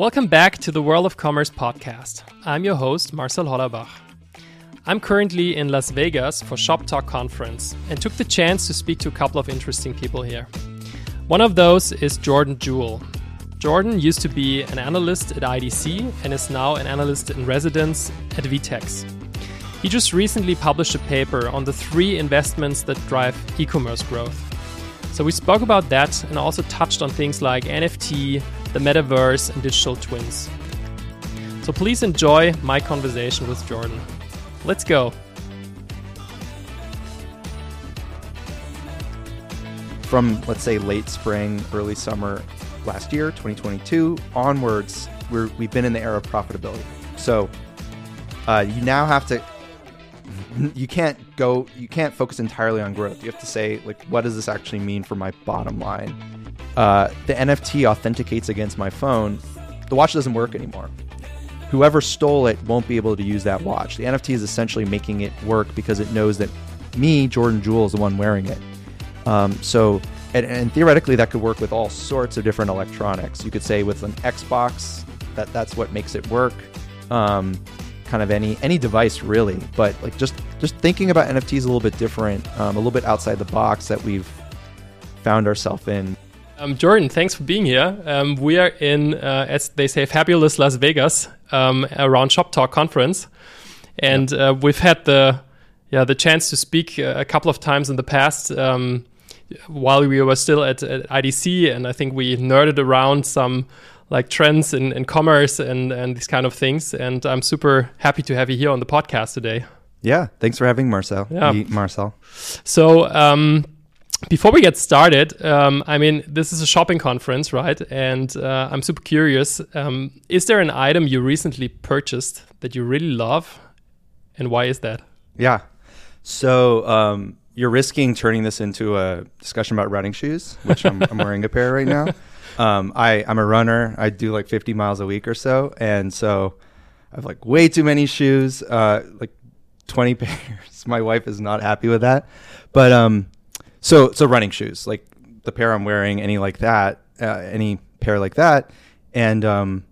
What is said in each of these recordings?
Welcome back to the World of Commerce podcast. I'm your host, Marcel Hollerbach. I'm currently in Las Vegas for Shoptalk Conference and took the chance to speak to a couple of interesting people here. One of those is Jordan Jewell. Jordan used to be an analyst at IDC and is now an analyst in residence at VTEX. He just recently published a paper on the three investments that drive e commerce growth. So we spoke about that and also touched on things like NFT, the metaverse, and digital twins. So please enjoy my conversation with Jordan. Let's go. From, let's say, late spring, early summer last year, 2022, onwards, we're, we've been in the era of profitability. So uh, you now have to you can't go you can't focus entirely on growth you have to say like what does this actually mean for my bottom line uh, the nft authenticates against my phone the watch doesn't work anymore. Whoever stole it won't be able to use that watch. The nft is essentially making it work because it knows that me jordan jewell is the one wearing it. Um, so and, and theoretically that could work with all sorts of different electronics. You could say with an xbox that that's what makes it work. Um, kind of any any device really. But like just just thinking about nfts a little bit different um, a little bit outside the box that we've found ourselves in um, jordan thanks for being here um, we are in uh, as they say fabulous las vegas um, around shop talk conference and uh, we've had the yeah the chance to speak uh, a couple of times in the past um, while we were still at, at idc and i think we nerded around some like trends in, in commerce and, and these kind of things. And I'm super happy to have you here on the podcast today. Yeah, thanks for having Marcel. Yeah. Marcel. So um, before we get started, um, I mean, this is a shopping conference, right? And uh, I'm super curious. Um, is there an item you recently purchased that you really love, and why is that? Yeah. So um, you're risking turning this into a discussion about running shoes, which I'm, I'm wearing a pair right now. Um, I I'm a runner. I do like 50 miles a week or so, and so I have like way too many shoes, uh, like 20 pairs. My wife is not happy with that, but um, so so running shoes, like the pair I'm wearing, any like that, uh, any pair like that, and um,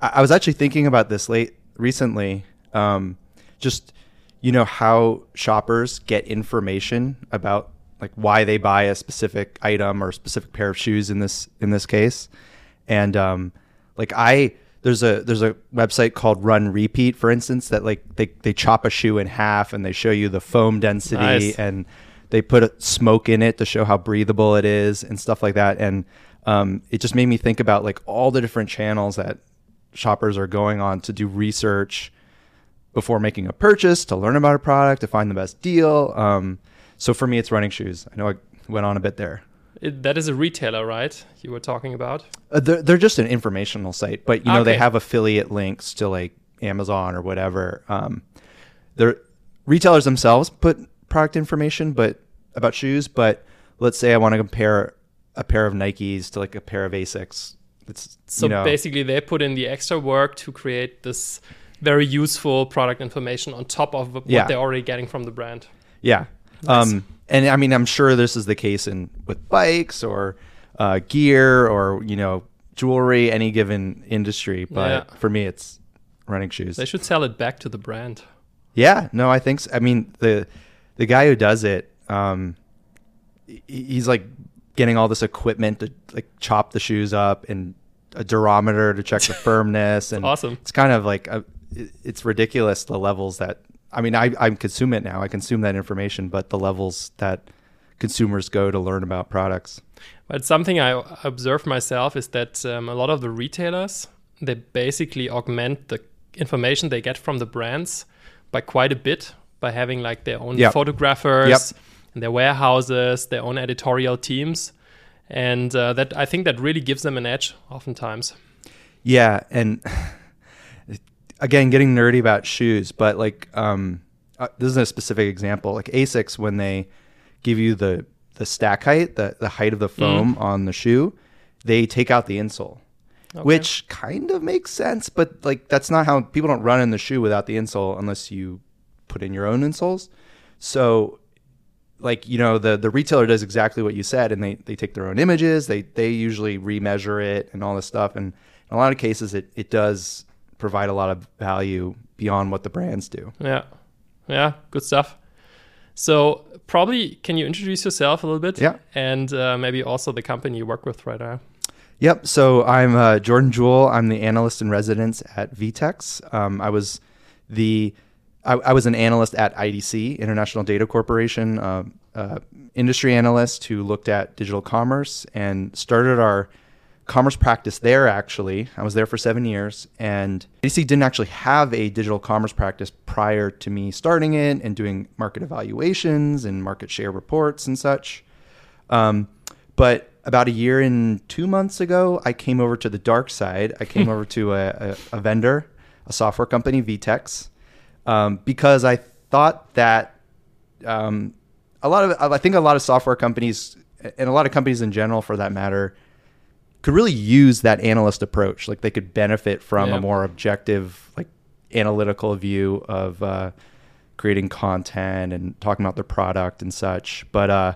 I, I was actually thinking about this late recently, um, just you know how shoppers get information about like why they buy a specific item or specific pair of shoes in this in this case and um like i there's a there's a website called RunRepeat for instance that like they, they chop a shoe in half and they show you the foam density Nice. and they put smoke in it to show how breathable it is and stuff like that and um, it just made me think about like all the different channels that shoppers are going on to do research before making a purchase to learn about a product to find the best deal um, so for me it's running shoes i know i went on a bit there It, that is a retailer, right? You were talking about. Uh, they're, they're just an informational site, but you know they have affiliate links to like Amazon or whatever. Um, they're retailers themselves put product information, but about shoes. But let's say I want to compare a pair of Nikes to like a pair of Asics. It's So you know, basically, they put in the extra work to create this very useful product information on top of what Yeah. they're already getting from the brand. Yeah. Nice. Um, and I mean, I'm sure this is the case in with bikes or uh, gear or you know jewelry, any given industry. But Yeah. for me, it's running shoes. They should sell it back to the brand. Yeah, no, I think. So. I mean, the the guy who does it, um, he's like getting all this equipment to like chop the shoes up and a durometer to check the firmness, and awesome. It's kind of like a, it's ridiculous the levels that. I mean, I I consume it now. I consume that information, but the levels that consumers go to learn about products. But something I observed myself is that um, a lot of the retailers they basically augment the information they get from the brands by quite a bit by having like their own Yep. photographers Yep. and their warehouses, their own editorial teams, and uh, that I think that really gives them an edge oftentimes. Yeah, and again, getting nerdy about shoes, but like um, uh, this is a specific example. Like Asics, when they give you the the stack height, the the height of the foam on the shoe, they take out the insole, which kind of makes sense. But like that's not how people don't run in the shoe without the insole unless you put in your own insoles. So like you know the the retailer does exactly what you said and they they take their own images they they usually remeasure it and all this stuff and in a lot of cases, it it does provide a lot of value beyond what the brands do. Yeah, yeah, good stuff. So probably, can you introduce yourself a little bit? Yeah. and uh, maybe also the company you work with right now. Yep. So I'm uh, Jordan Jewell. I'm the analyst in residence at VTEX. Um, I was the I, I, was an analyst at IDC, International Data Corporation, uh, uh, industry analyst who looked at digital commerce and started our commerce practice there. Actually, I was there for seven years, and IDC didn't actually have a digital commerce practice prior to me starting it and doing market evaluations and market share reports and such. Um, but about a year and two months ago, I came over to the dark side. I came over to a, a, a, vendor, a software company, VTEX, um, because I thought that um, a lot of, I think a lot of software companies and a lot of companies in general, for that matter, could really use that analyst approach. Like they could benefit from yeah. a more objective, like analytical view of uh, creating content and talking about their product and such. But uh,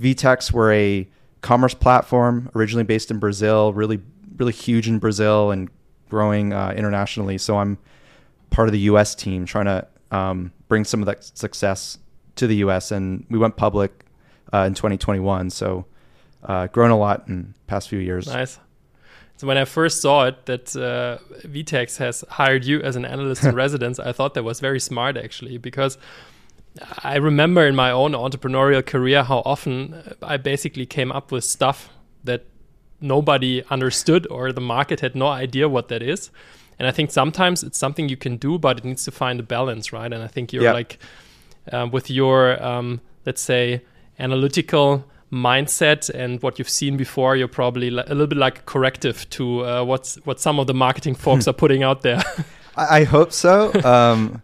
VTEX were a commerce platform, originally based in Brazil, really really huge in Brazil and growing uh, internationally. So I'm part of the U.S. team trying to um, bring some of that success to the U.S. And we went public uh, in 2021. So uh, grown a lot in past few years. Nice. So when I first saw it that uh, VTEX has hired you as an analyst in residence, I thought that was very smart actually because I remember in my own entrepreneurial career how often I basically came up with stuff that nobody understood or the market had no idea what that is. And I think sometimes it's something you can do, but it needs to find a balance, right? And I think you're like, uh, with your, um, let's say, analytical mindset and what you've seen before, you're probably a little bit like a corrective to uh, what's what some of the marketing folks are putting out there. I hope so. Um,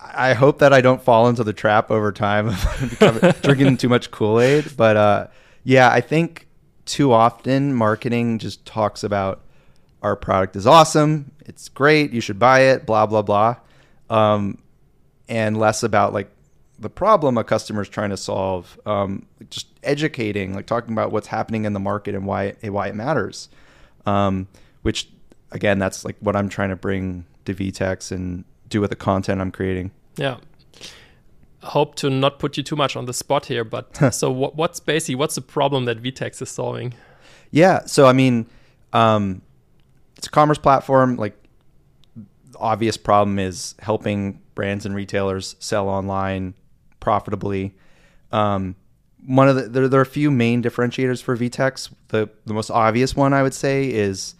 I hope that I don't fall into the trap over time of drinking too much Kool Aid. But uh, yeah, I think too often marketing just talks about our product is awesome, it's great, you should buy it, blah blah blah, um, and less about like the problem a customer is trying to solve. Um, just educating, like talking about what's happening in the market and why why it matters. Um, which again, that's like what I'm trying to bring to VTEX and do with the content I'm creating. Yeah. Hope to not put you too much on the spot here, but so what, what's basically what's the problem that VTEX is solving? Yeah, so I mean, um, it's a commerce platform. Like, obvious problem is helping brands and retailers sell online profitably. Um, one of the there, there, are a few main differentiators for VTEX. The the most obvious one I would say is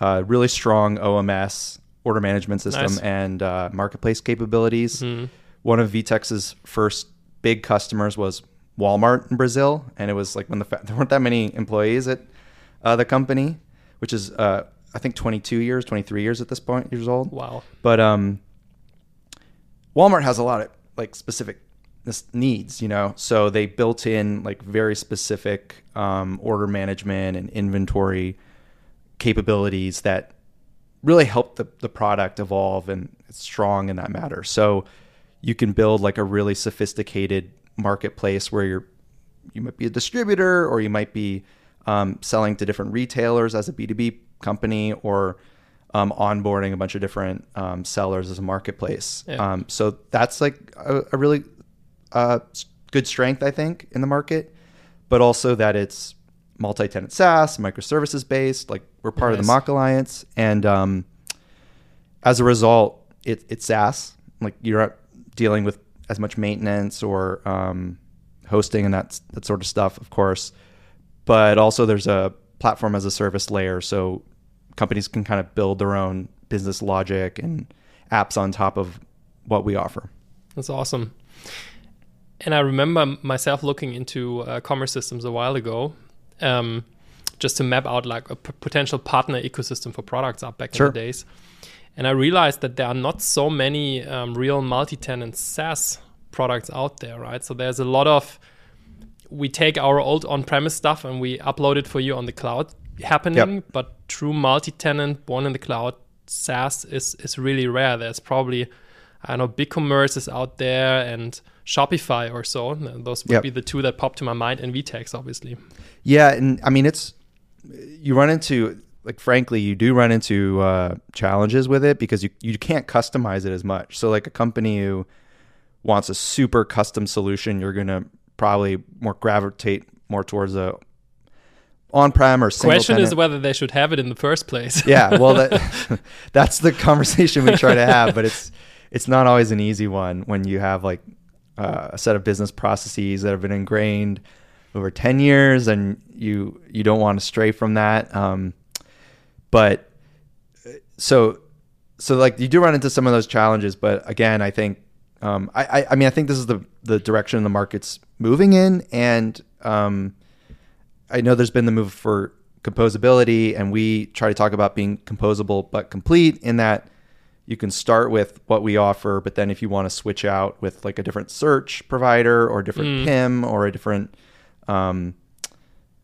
uh, really strong OMS order management system nice. and uh, marketplace capabilities. Mm-hmm. One of VTEX's first big customers was Walmart in Brazil, and it was like when the fa- there weren't that many employees at uh, the company, which is uh, I think 22 years, 23 years at this point years old. Wow. But um, Walmart has a lot of like specific needs, you know, so they built in like very specific um, order management and inventory capabilities that really helped the, the product evolve and it's strong in that matter. So you can build like a really sophisticated marketplace where you're you might be a distributor or you might be um, selling to different retailers as a B2B company or um, onboarding a bunch of different um, sellers as a marketplace. Yeah. Um, so that's like a, a really uh, good strength, I think, in the market, but also that it's multi-tenant SaaS, microservices based. Like we're part nice. of the MACH Alliance, and um, as a result, it, it's SaaS. Like you're not dealing with as much maintenance or um, hosting and that that sort of stuff, of course. But also, there's a platform as a service layer, so companies can kind of build their own business logic and apps on top of what we offer. That's awesome. And I remember myself looking into uh, commerce systems a while ago, um, just to map out like a p- potential partner ecosystem for Productsup back sure. in the days. And I realized that there are not so many um, real multi-tenant SaaS products out there, right? So there's a lot of we take our old on-premise stuff and we upload it for you on the cloud happening, yep. but true multi-tenant born in the cloud SaaS is is really rare. There's probably I know, BigCommerce is out there and Shopify or so. Those would yep. be the two that pop to my mind, and VTEX, obviously. Yeah, and I mean, it's you run into like frankly, you do run into uh, challenges with it because you you can't customize it as much. So like a company who wants a super custom solution, you're gonna probably more gravitate more towards a on-prem or single Question tenant. is whether they should have it in the first place. yeah, well, that, that's the conversation we try to have, but it's it's not always an easy one when you have like uh, a set of business processes that have been ingrained over ten years, and you you don't want to stray from that. Um, but so so like you do run into some of those challenges, but again, I think um, I, I I mean I think this is the the direction the market's moving in, and um, I know there's been the move for composability, and we try to talk about being composable but complete in that you can start with what we offer, but then if you want to switch out with like a different search provider or a different Mm. PIM or a different um,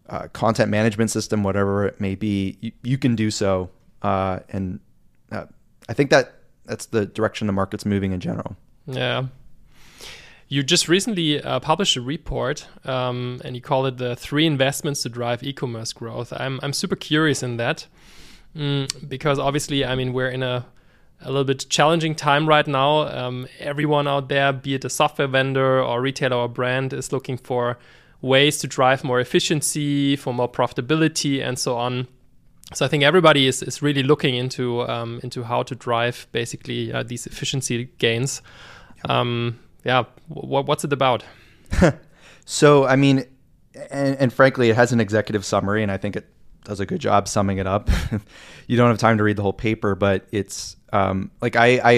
uh, content management system, whatever it may be, you, you can do so. Uh, and uh, I think that that's the direction the market's moving in general. Yeah. You just recently uh, published a report, um, and you call it the three investments to drive e-commerce growth. I'm I'm super curious in that mm, because obviously, I mean, we're in a a little bit challenging time right now. Um, everyone out there, be it a software vendor or retailer or brand, is looking for ways to drive more efficiency, for more profitability, and so on. So I think everybody is, is really looking into um, into how to drive basically uh, these efficiency gains. Um, yeah, w- what's it about? So, I mean, and, and frankly, it has an executive summary, and I think it does a good job summing it up. you don't have time to read the whole paper, but it's um, like I, I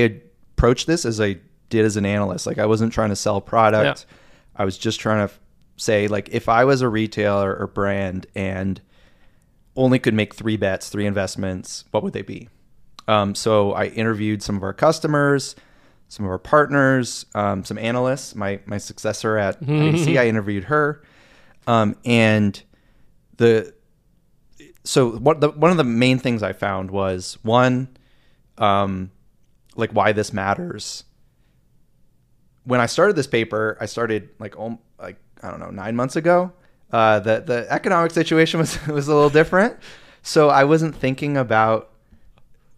approached this as I did as an analyst. Like I wasn't trying to sell product. I was just trying to say, like, if I was a retailer or brand and only could make three bets, three investments, what would they be? Um, so I interviewed some of our customers, some of our partners, um, some analysts. My my successor at IDC, I interviewed her, um, and the so what the one of the main things I found was one, um, like why this matters. When I started this paper, I started like om- like I don't know nine months ago. Uh, the the economic situation was was a little different, so I wasn't thinking about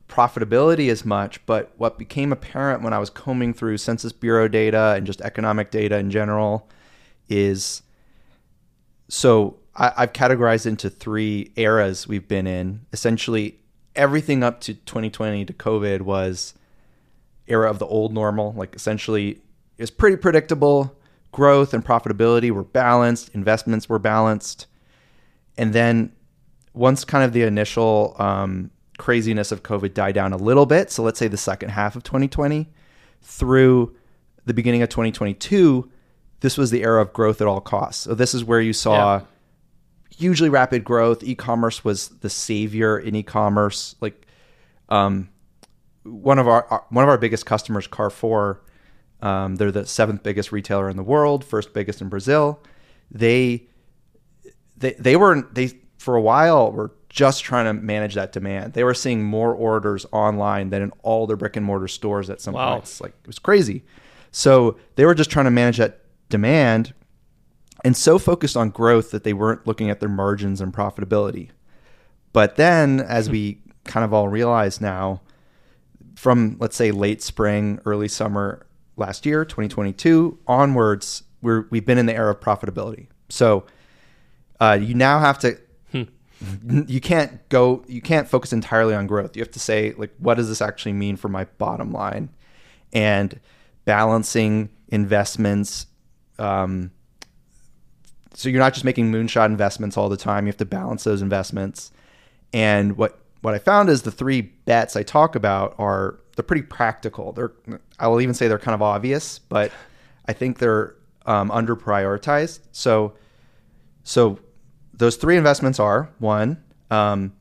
profitability as much. But what became apparent when I was combing through Census Bureau data and just economic data in general is so I, I've categorized into three eras we've been in. Essentially, everything up to 2020 to COVID was era of the old normal. Like essentially, it was pretty predictable. Growth and profitability were balanced. Investments were balanced, and then once kind of the initial um, craziness of COVID died down a little bit, so let's say the second half of 2020 through the beginning of 2022, this was the era of growth at all costs. So this is where you saw Yeah. hugely rapid growth. E-commerce was the savior in e-commerce. Like um, one of our our- one of our biggest customers, Carrefour, um, they're the seventh biggest retailer in the world, first biggest in Brazil. They they they were they for a while were just trying to manage that demand. They were seeing more orders online than in all their brick and mortar stores at some Wow. points. Like it was crazy. So they were just trying to manage that demand and so focused on growth that they weren't looking at their margins and profitability. But then as we kind of all realize now from let's say late spring, early summer last year, 2022 onwards, we're we've been in the era of profitability. So uh, you now have to you can't go you can't focus entirely on growth. You have to say like what does this actually mean for my bottom line? And balancing investments um, so you're not just making moonshot investments all the time. You have to balance those investments. And what what I found is the three bets I talk about are they're pretty practical. They're I will even say they're kind of obvious, but I think they're um, under prioritized. So so those three investments are one, um,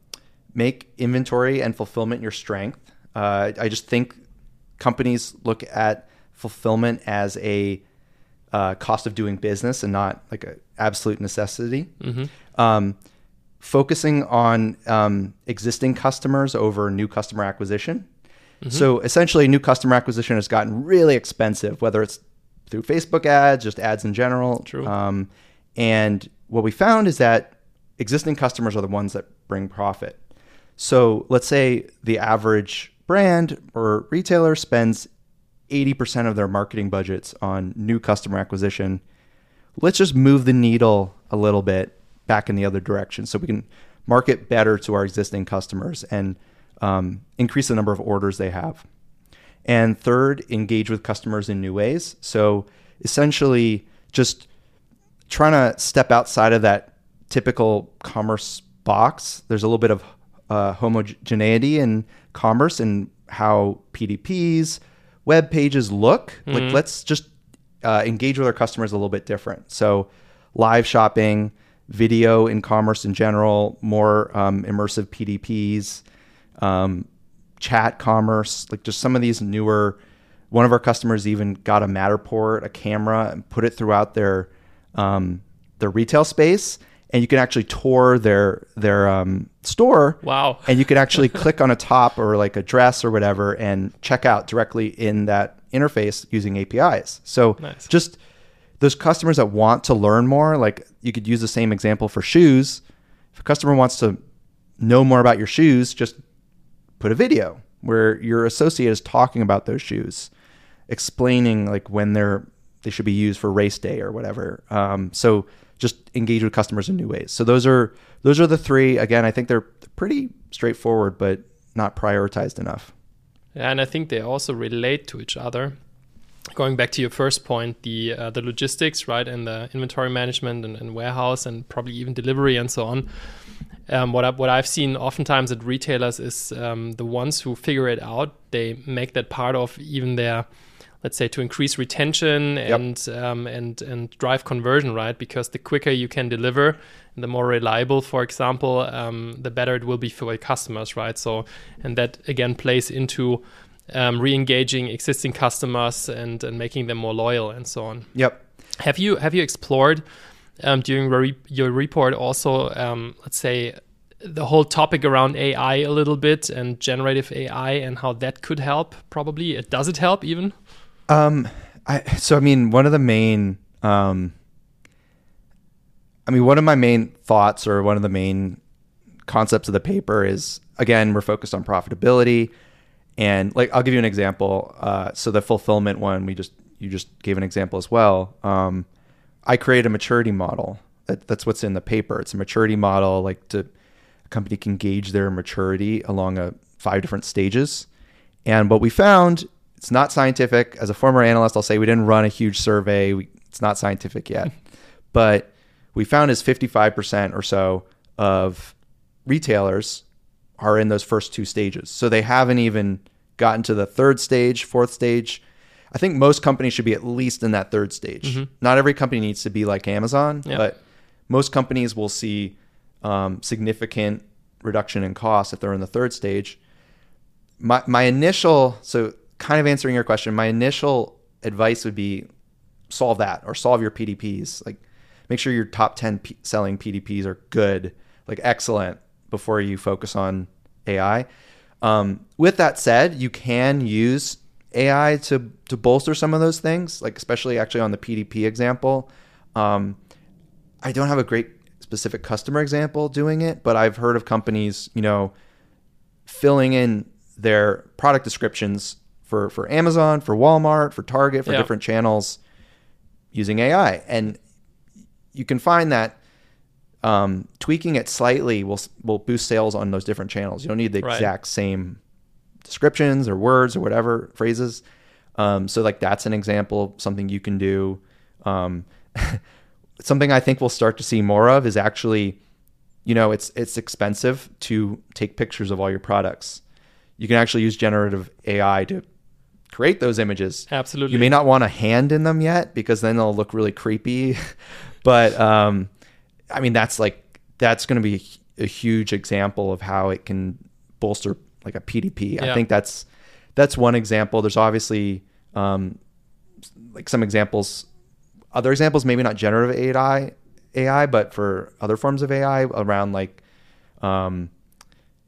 make inventory and fulfillment your strength. Uh, I just think companies look at fulfillment as a uh, cost of doing business and not like an absolute necessity. Um, focusing on um, existing customers over new customer acquisition. So essentially, new customer acquisition has gotten really expensive, whether it's through Facebook ads, just ads in general. True. Um, and what we found is that existing customers are the ones that bring profit. So let's say the average brand or retailer spends 80% of their marketing budgets on new customer acquisition. Let's just move the needle a little bit back in the other direction so we can market better to our existing customers and um, increase the number of orders they have. And third, engage with customers in new ways. So essentially, just trying to step outside of that typical commerce box. There's a little bit of uh, homogeneity in commerce and how PDPs, web pages look. Mm-hmm. Like, let's just uh, engage with our customers a little bit different. So, live shopping, video in commerce in general, more um, immersive PDPs, um, chat commerce, like just some of these newer. One of our customers even got a Matterport, a camera, and put it throughout their um, their retail space, and you can actually tour their their um, store. Wow! And you can actually click on a top or like a dress or whatever, and check out directly in that interface using APIs. So nice. just those customers that want to learn more, like you could use the same example for shoes. If a customer wants to know more about your shoes, just put a video where your associate is talking about those shoes, explaining like when they're they should be used for race day or whatever. Um, so just engage with customers in new ways. So those are those are the three. Again, I think they're pretty straightforward, but not prioritized enough. And I think they also relate to each other. Going back to your first point, the uh, the logistics, right, and the inventory management and, and warehouse, and probably even delivery and so on um, what I, what I've seen oftentimes at retailers is um, the ones who figure it out. They make that part of even their let's say to increase retention and yep. um, and and drive conversion, right? Because the quicker you can deliver, the more reliable, for example, um, the better it will be for your customers, right? So, and that again plays into um, re-engaging existing customers and and making them more loyal and so on. Yep. Have you have you explored? um, during re- your report also, um, let's say, the whole topic around AI a little bit and generative AI and how that could help. Probably, does it help even? Um, I so I mean, one of the main, um, I mean, one of my main thoughts or one of the main concepts of the paper is again, we're focused on profitability, and like I'll give you an example. Uh, so the fulfillment one, we just you just gave an example as well. Um, I create a maturity model. That, that's what's in the paper. It's a maturity model, like to a company can gauge their maturity along a five different stages. And what we found, it's not scientific. As a former analyst, I'll say we didn't run a huge survey. We, it's not scientific yet, but we found is 55% or so of retailers are in those first two stages. So they haven't even gotten to the third stage, fourth stage. I think most companies should be at least in that third stage. Mm-hmm. Not every company needs to be like Amazon, yeah. but most companies will see um, significant reduction in cost if they're in the third stage. My my initial so kind of answering your question, my initial advice would be solve that or solve your PDPs. Like make sure your top 10 P- selling PDPs are good, like excellent before you focus on AI. Um, with that said, you can use AI to to bolster some of those things, like especially actually on the PDP example. Um, I don't have a great specific customer example doing it, but I've heard of companies, you know, filling in their product descriptions for for Amazon, for Walmart, for Target, for yeah. different channels using AI, and you can find that um, tweaking it slightly will will boost sales on those different channels. You don't need the right. exact same descriptions or words or whatever phrases. Um, so like that's an example of something you can do. Um, something I think we'll start to see more of is actually, you know, it's it's expensive to take pictures of all your products. You can actually use generative AI to create those images. Absolutely. You may not want a hand in them yet because then they'll look really creepy. but um, I mean, that's like that's going to be a huge example of how it can bolster like a PDP. Yeah. I think that's that's one example. There's obviously um, like some examples, other examples, maybe not generative AI, AI, but for other forms of AI around like um,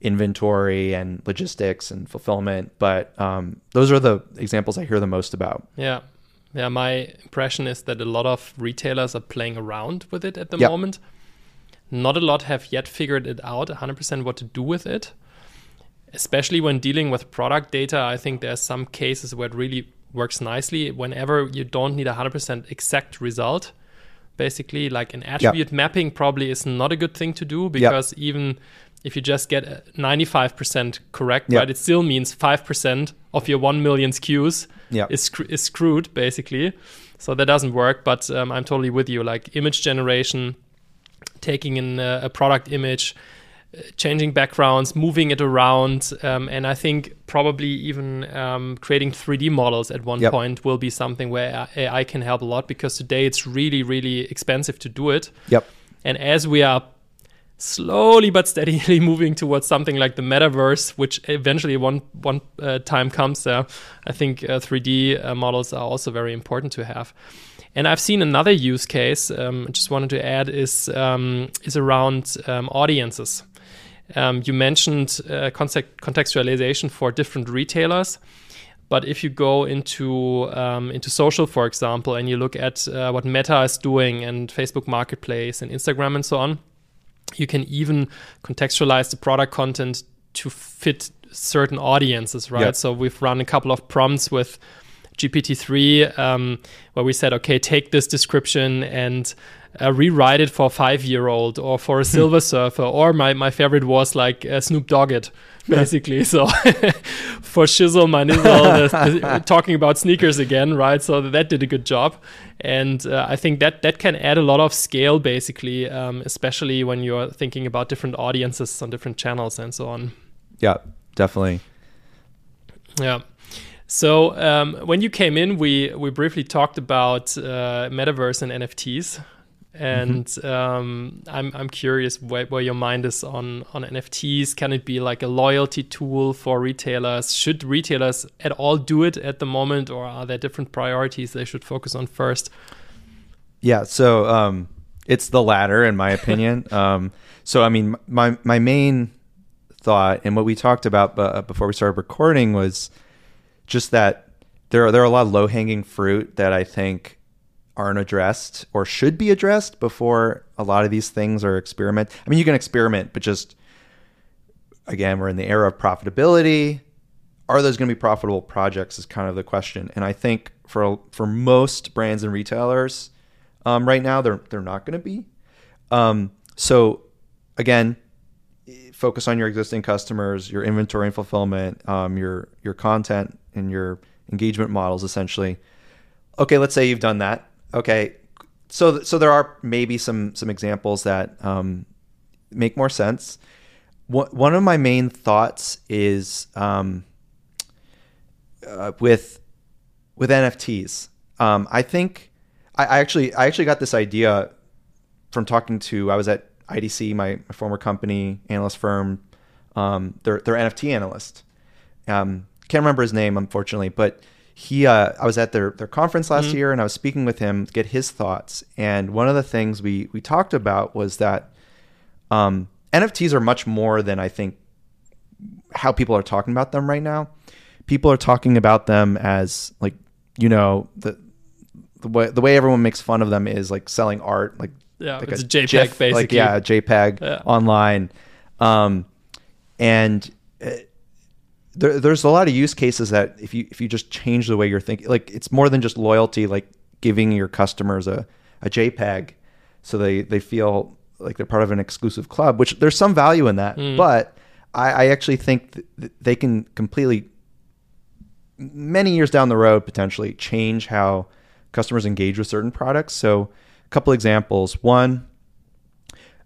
inventory and logistics and fulfillment. But um, those are the examples I hear the most about. Yeah. Yeah, my impression is that a lot of retailers are playing around with it at the yep. moment. Not a lot have yet figured it out 100% what to do with it. especially when dealing with product data, I think there's some cases where it really works nicely whenever you don't need a 100% exact result. Basically, like an attribute yep. mapping probably is not a good thing to do because yep. even if you just get 95% correct, yep. right, it still means 5% of your 1 million SKUs is, is screwed, basically. So that doesn't work, but um, I'm totally with you. Like image generation, taking in a, a product image, changing backgrounds, moving it around, um, and I think probably even um, creating 3D models at one yep. point will be something where AI can help a lot because today it's really, really expensive to do it. Yep. And as we are slowly but steadily moving towards something like the metaverse, which eventually one one uh, time comes, uh, I think uh, 3D uh, models are also very important to have. And I've seen another use case. Um, just wanted to add is um, is around um, audiences. Um, you mentioned uh, context contextualization for different retailers. But if you go into um, into social, for example, and you look at uh, what Meta is doing and Facebook Marketplace and Instagram and so on, you can even contextualize the product content to fit certain audiences, right? Yep. So we've run a couple of prompts with GPT-3 um, where we said, okay, take this description and uh, rewrite it for a five-year-old or for a Silver Surfer, or my, my favorite was like uh, Snoop Dogg it, basically. so for Shizzle, my nizzle, talking about sneakers again, right? So that did a good job, and uh, I think that that can add a lot of scale, basically, um, especially when you're thinking about different audiences on different channels and so on. Yeah, definitely. Yeah. So um, when you came in, we we briefly talked about uh, metaverse and NFTs, and mm-hmm. um, I'm I'm curious where, where, your mind is on on NFTs. Can it be like a loyalty tool for retailers? Should retailers at all do it at the moment, or are there different priorities they should focus on first? Yeah, so um, it's the latter, in my opinion. um, so I mean, my my main thought and what we talked about uh, before we started recording was just that there are there are a lot of low hanging fruit that I think aren't addressed or should be addressed before a lot of these things are experiment. I mean, you can experiment, but just again, we're in the era of profitability. Are those going to be profitable projects? Is kind of the question. And I think for for most brands and retailers, um, right now they're they're not going to be. Um, so again, focus on your existing customers, your inventory and fulfillment, um, your your content and your engagement models, essentially. Okay, let's say you've done that okay, so so there are maybe some some examples that um, make more sense. One of my main thoughts is um, uh, with with NFTs. Um, I think I, I, actually I actually got this idea from talking to I was at IDC, my, my former company analyst firm. Um, their their NFT analyst. Um, can't remember his name unfortunately, but he uh, I was at their their conference last mm-hmm. year and I was speaking with him to get his thoughts. And one of the things we we talked about was that um, NFTs are much more than I think how people are talking about them right now. People are talking about them as like you know the the way the way everyone makes fun of them is like selling art like yeah like it's a, a JPEG GIF, basically like yeah JPEG yeah. online, um, and. It, there, there's a lot of use cases that if you if you just change the way you're thinking, like it's more than just loyalty, like giving your customers a, a JPEG, so they they feel like they're part of an exclusive club. Which there's some value in that, mm. but I, I actually think they can completely many years down the road potentially change how customers engage with certain products. So a couple examples. One,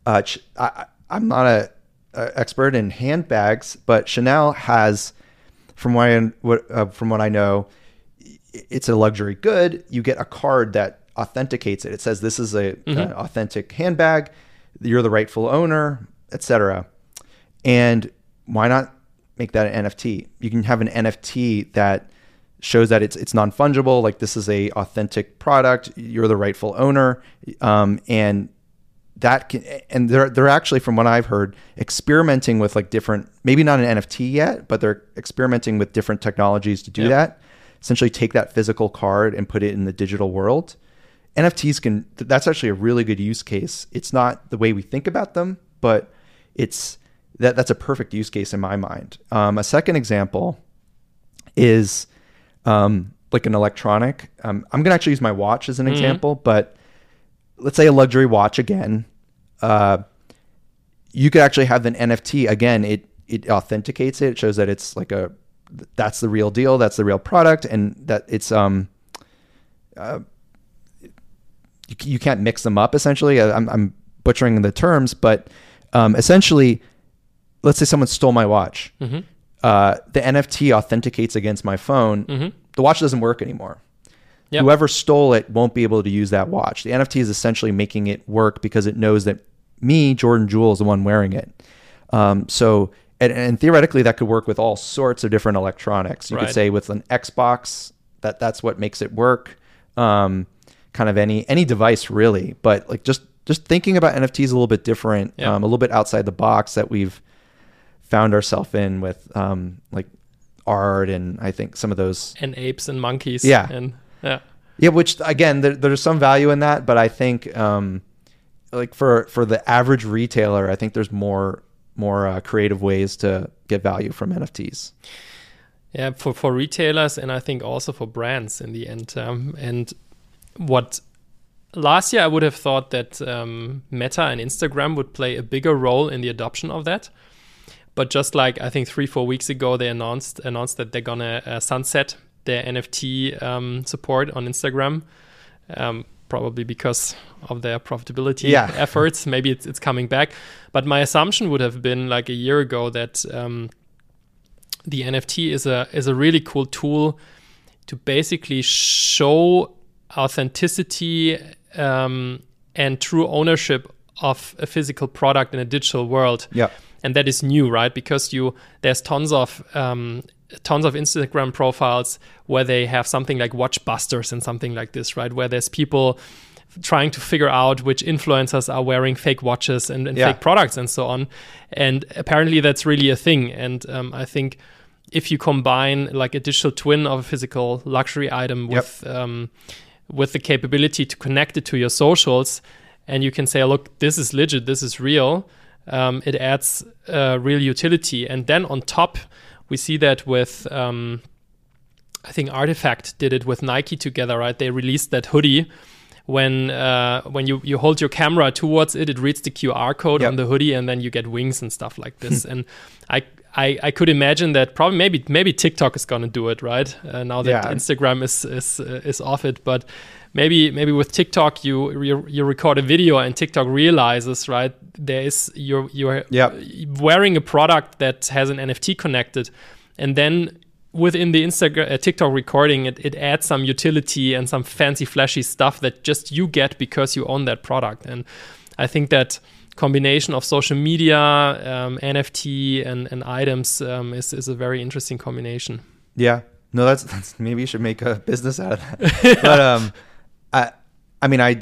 uh, I, I'm not a uh, expert in handbags, but Chanel has, from what I, what, uh, from what I know, it's a luxury good. You get a card that authenticates it. It says this is a mm-hmm. uh, authentic handbag. You're the rightful owner, etc. And why not make that an NFT? You can have an NFT that shows that it's it's non fungible. Like this is a authentic product. You're the rightful owner, um, and that can, and they're they're actually from what I've heard experimenting with like different maybe not an NFT yet, but they're experimenting with different technologies to do yep. that. Essentially, take that physical card and put it in the digital world. NFTs can that's actually a really good use case. It's not the way we think about them, but it's that that's a perfect use case in my mind. Um, a second example is um, like an electronic. Um, I'm gonna actually use my watch as an Mm-hmm. example, but let's say a luxury watch again. Uh, you could actually have an NFT again. It it authenticates it. It shows that it's like a that's the real deal. That's the real product, and that it's um you, you can't mix them up essentially I'm, I'm butchering the terms but um, essentially let's say someone stole my watch uh, the nft authenticates against my phone the watch doesn't work anymore Yep. whoever stole it won't be able to use that watch the nft is essentially making it work because it knows that me jordan jewell is the one wearing it um, so and, and theoretically that could work with all sorts of different electronics you Right. could say with an xbox that that's what makes it work um, kind of any any device really but like just just thinking about nfts a little bit different Yeah. um, a little bit outside the box that we've found ourselves in with um, like art and i think some of those and apes and monkeys. Yeah. and yeah, yeah which again there, there's some value in that but i think um, like for for the average retailer i think there's more more uh, creative ways to get value from nfts yeah, for for retailers and I think also for brands in the end. Um, and what last year I would have thought that um, Meta and Instagram would play a bigger role in the adoption of that. But just like I think three four weeks ago, they announced announced that they're gonna uh, sunset their NFT um, support on Instagram. Um, probably because of their profitability Yeah. efforts. Maybe it's, it's coming back. But my assumption would have been like a year ago that um, the NFT is a is a really cool tool to basically show authenticity um, and true ownership of a physical product in a digital world. Yeah. and that is new, right? Because you there's tons of um, tons of Instagram profiles where they have something like Watchbusters and something like this, right? Where there's people trying to figure out which influencers are wearing fake watches and, and Yeah. fake products and so on. And apparently that's really a thing. And um, I think if you combine like a digital twin of a physical luxury item Yep. with um, with the capability to connect it to your socials, and you can say, look, this is legit, this is real. Um, it adds uh, real utility, and then on top, we see that with. Um, I think RTFKT did it with Nike together, right? They released that hoodie. When uh, when you, you hold your camera towards it, it reads the QR code Yep. on the hoodie, and then you get wings and stuff like this. and I, I I could imagine that probably maybe maybe TikTok is gonna do it, right? Uh, now that Yeah. Instagram is is uh, is off it, but maybe maybe with TikTok you you, you record a video and TikTok realizes, right? There is you're you're Yep. wearing a product that has an NFT connected, and then within the Instagram uh, TikTok recording, it, it adds some utility and some fancy flashy stuff that just you get because you own that product. And I think that combination of social media, um, NFT, and, and items um, is is a very interesting combination. Yeah. No, that's, that's maybe you should make a business out of that. But um, I I mean I,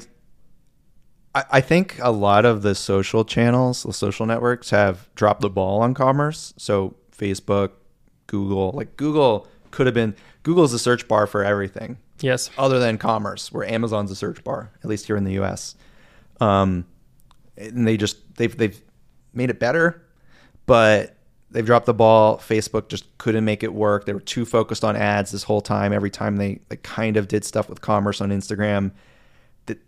I think a lot of the social channels, the social networks have dropped the ball on commerce. So Facebook, Google, like Google could have been Google's the search bar for everything Yes. other than commerce, where Amazon's the search bar, at least here in the U.S. Um, and they just they've they've made it better, but they've dropped the ball. Facebook just couldn't make it work. They were too focused on ads this whole time. Every time they they kind of did stuff with commerce on Instagram, that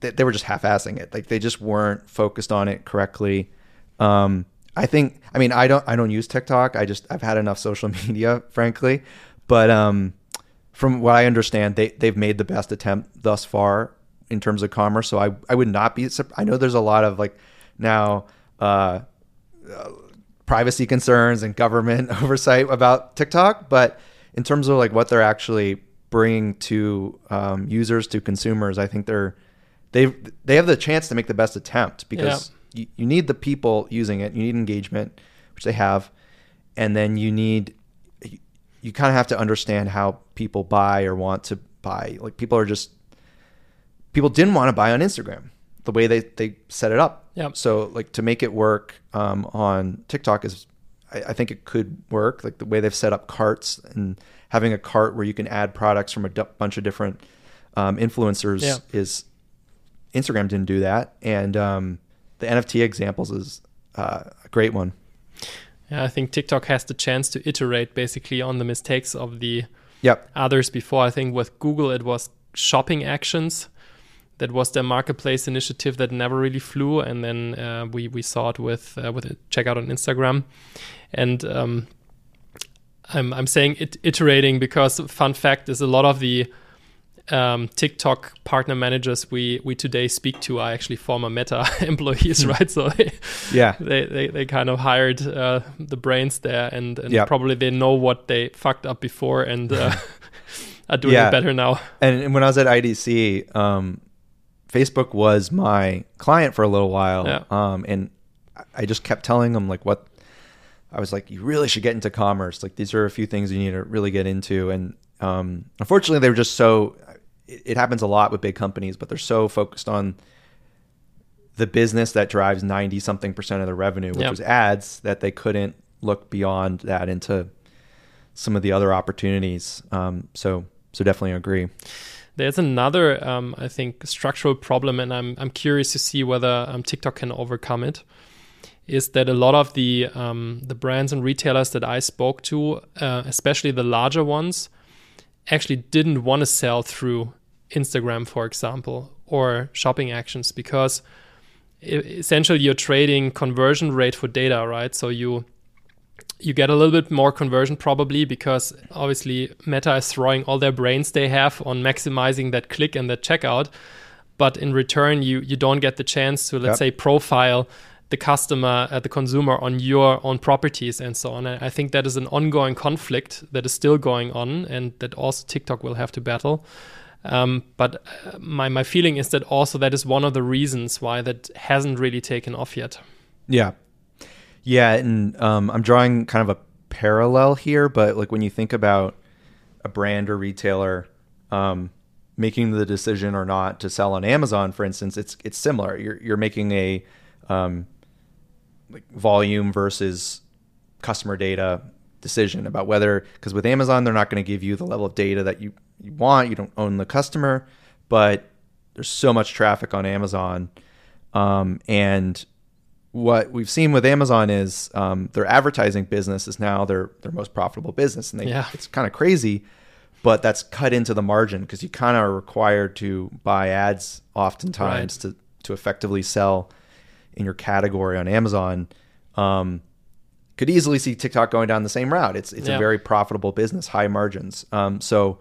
they, they were just half-assing it. Like they just weren't focused on it correctly. Um, I think. I mean, I don't. I don't use TikTok. I just. I've had enough social media, frankly. But um, from what I understand, they they've made the best attempt thus far in terms of commerce. So I I would not be. I know there's a lot of like now. Uh, privacy concerns and government oversight about TikTok, but in terms of like what they're actually bringing to um, users to consumers, I think they're they they have the chance to make the best attempt because you, you need the people using it, you need engagement, which they have, and then you need you, you kind of have to understand how people buy or want to buy. Like people are just people didn't want to buy on Instagram the way they they set it up. Yep. So like to make it work um, on TikTok is, I, I think it could work. Like the way they've set up carts and having a cart where you can add products from a d- bunch of different um, influencers Yeah. is Instagram didn't do that, and um, the NFT examples is uh, a great one. Yeah, I think TikTok has the chance to iterate basically on the mistakes of the Yep. others before. I think with Google it was shopping actions. That was their marketplace initiative that never really flew, and then uh, we we saw it with uh, with a checkout on Instagram, and um, I'm I'm saying it, iterating because fun fact is a lot of the um, TikTok partner managers we we today speak to are actually former Meta employees, right? So they, Yeah. they, they, they kind of hired uh, the brains there, and, and Yeah. probably they know what they fucked up before and uh, are doing Yeah. it better now. And, and when I was at IDC, um, Facebook was my client for a little while. Yeah. Um, and I just kept telling them like what I was like, you really should get into commerce. Like these are a few things you need to really get into. And um, unfortunately, they were just so. It, it happens a lot with big companies, but they're so focused on the business that drives ninety something percent of the revenue, which Yep. was ads, that they couldn't look beyond that into some of the other opportunities. Um, so so definitely agree. There's another, um, I think, structural problem, and I'm I'm curious to see whether um, TikTok can overcome it. Is that a lot of the um, the brands and retailers that I spoke to, uh, especially the larger ones, actually didn't want to sell through Instagram, for example, or shopping actions because essentially you're trading conversion rate for data, right? So you you get a little bit more conversion probably because obviously Meta is throwing all their brains they have on maximizing that click and that checkout, but in return you you don't get the chance to let's Yep. say profile the customer, uh, the consumer on your own properties and so on. And I think that is an ongoing conflict that is still going on and that also TikTok will have to battle. Um, but uh, my my feeling is that also that is one of the reasons why that hasn't really taken off yet. Yeah. Yeah, and um, I'm drawing kind of a parallel here, but like when you think about a brand or retailer um, making the decision or not to sell on Amazon, for instance, it's it's similar. You're you're making a um, like volume versus customer data decision about whether because with Amazon they're not going to give you the level of data that you, you want. You don't own the customer, but there's so much traffic on Amazon, um, and what we've seen with Amazon is um, their advertising business is now their their most profitable business, and they, Yeah. it's kind of crazy, but that's cut into the margin because you kind of are required to buy ads oftentimes to to effectively sell in your category on Amazon. Um, could easily see TikTok going down the same route. It's it's Yeah. a very profitable business, high margins. Um, so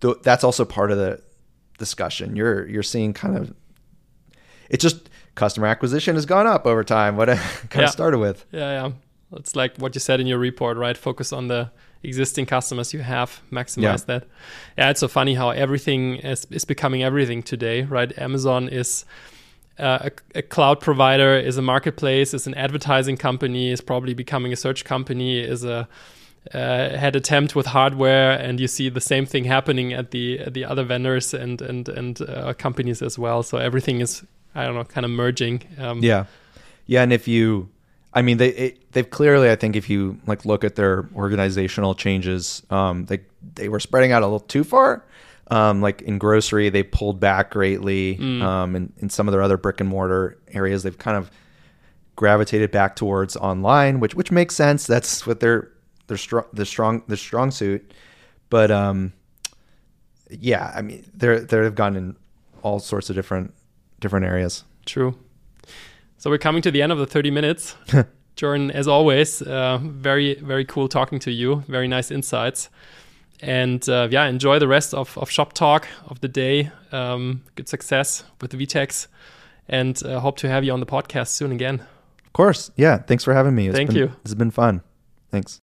th- that's also part of the discussion. You're you're seeing kind of it's just customer acquisition has gone up over time. What I kind Yeah. of started with. Yeah, yeah. It's like what you said in your report, right? Focus on the existing customers you have, maximize that. Yeah, it's so funny how everything is, is becoming everything today, right? Amazon is uh, a, a cloud provider, is a marketplace, is an advertising company, is probably becoming a search company, is a uh, had attempt with hardware, and you see the same thing happening at the at the other vendors and and and uh, companies as well. So everything is I don't know, kind of merging. Um, Yeah, yeah, and if you, I mean, they it, they've clearly, I think, if you like look at their organizational changes, um, they they were spreading out a little too far. Um, like in grocery, they pulled back greatly. Um, and in some of their other brick and mortar areas, they've kind of gravitated back towards online, which which makes sense. That's what their their strong the strong the strong suit. But um, yeah, I mean, they're they've gone in all sorts of different different areas. True. So we're coming to the end of the 30 minutes. Jordan, as always, uh, very, very cool talking to you. Very nice insights. And uh, yeah, enjoy the rest of, of Shoptalk of the day. Um, good success with VTEX. And uh, hope to have you on the podcast soon again. Of course. Yeah. Thanks for having me. It's Thank been- you. This has been fun. Thanks.